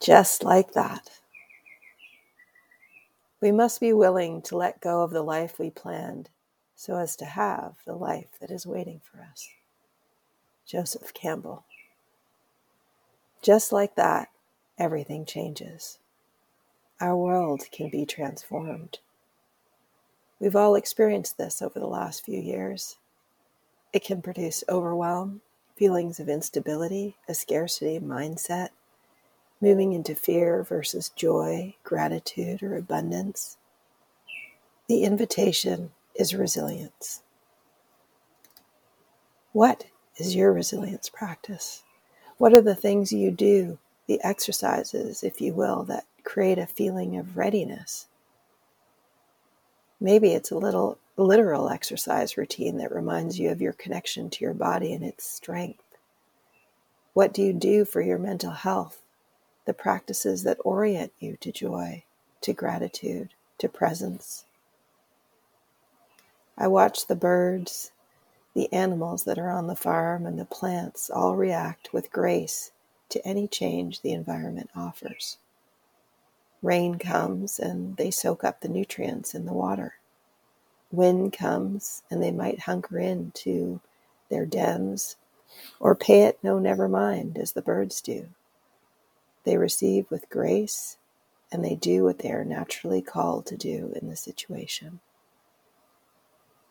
Just like that. We must be willing to let go of the life we planned so as to have the life that is waiting for us. Joseph Campbell. Just like that, everything changes. Our world can be transformed. We've all experienced this over the last few years. It can produce overwhelm, feelings of instability, a scarcity mindset, moving into fear versus joy, gratitude, or abundance. The invitation is resilience. What is your resilience practice? What are the things you do, the exercises, if you will, that create a feeling of readiness? Maybe it's a little literal exercise routine that reminds you of your connection to your body and its strength. What do you do for your mental health? The practices that orient you to joy, to gratitude, to presence. I watch the birds, the animals that are on the farm, and the plants all react with grace to any change the environment offers. Rain comes and they soak up the nutrients in the water wind comes and they might hunker in to their dens or pay it no never mind as the birds do. They receive with grace and they do what they are naturally called to do in the situation.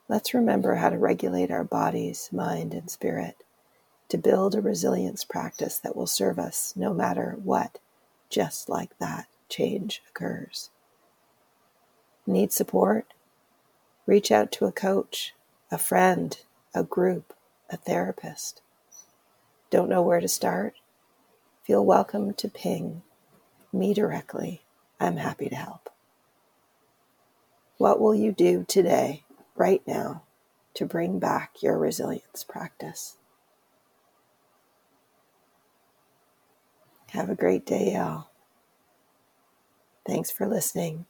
Let's remember how to regulate our bodies, mind, and spirit to build a resilience practice that will serve us no matter what, just like that change occurs. Need support? Reach out to a coach, a friend, a group, a therapist. Don't know where to start? Feel welcome to ping me directly. I'm happy to help. What will you do today, right now, to bring back your resilience practice? Have a great day, y'all. Thanks for listening.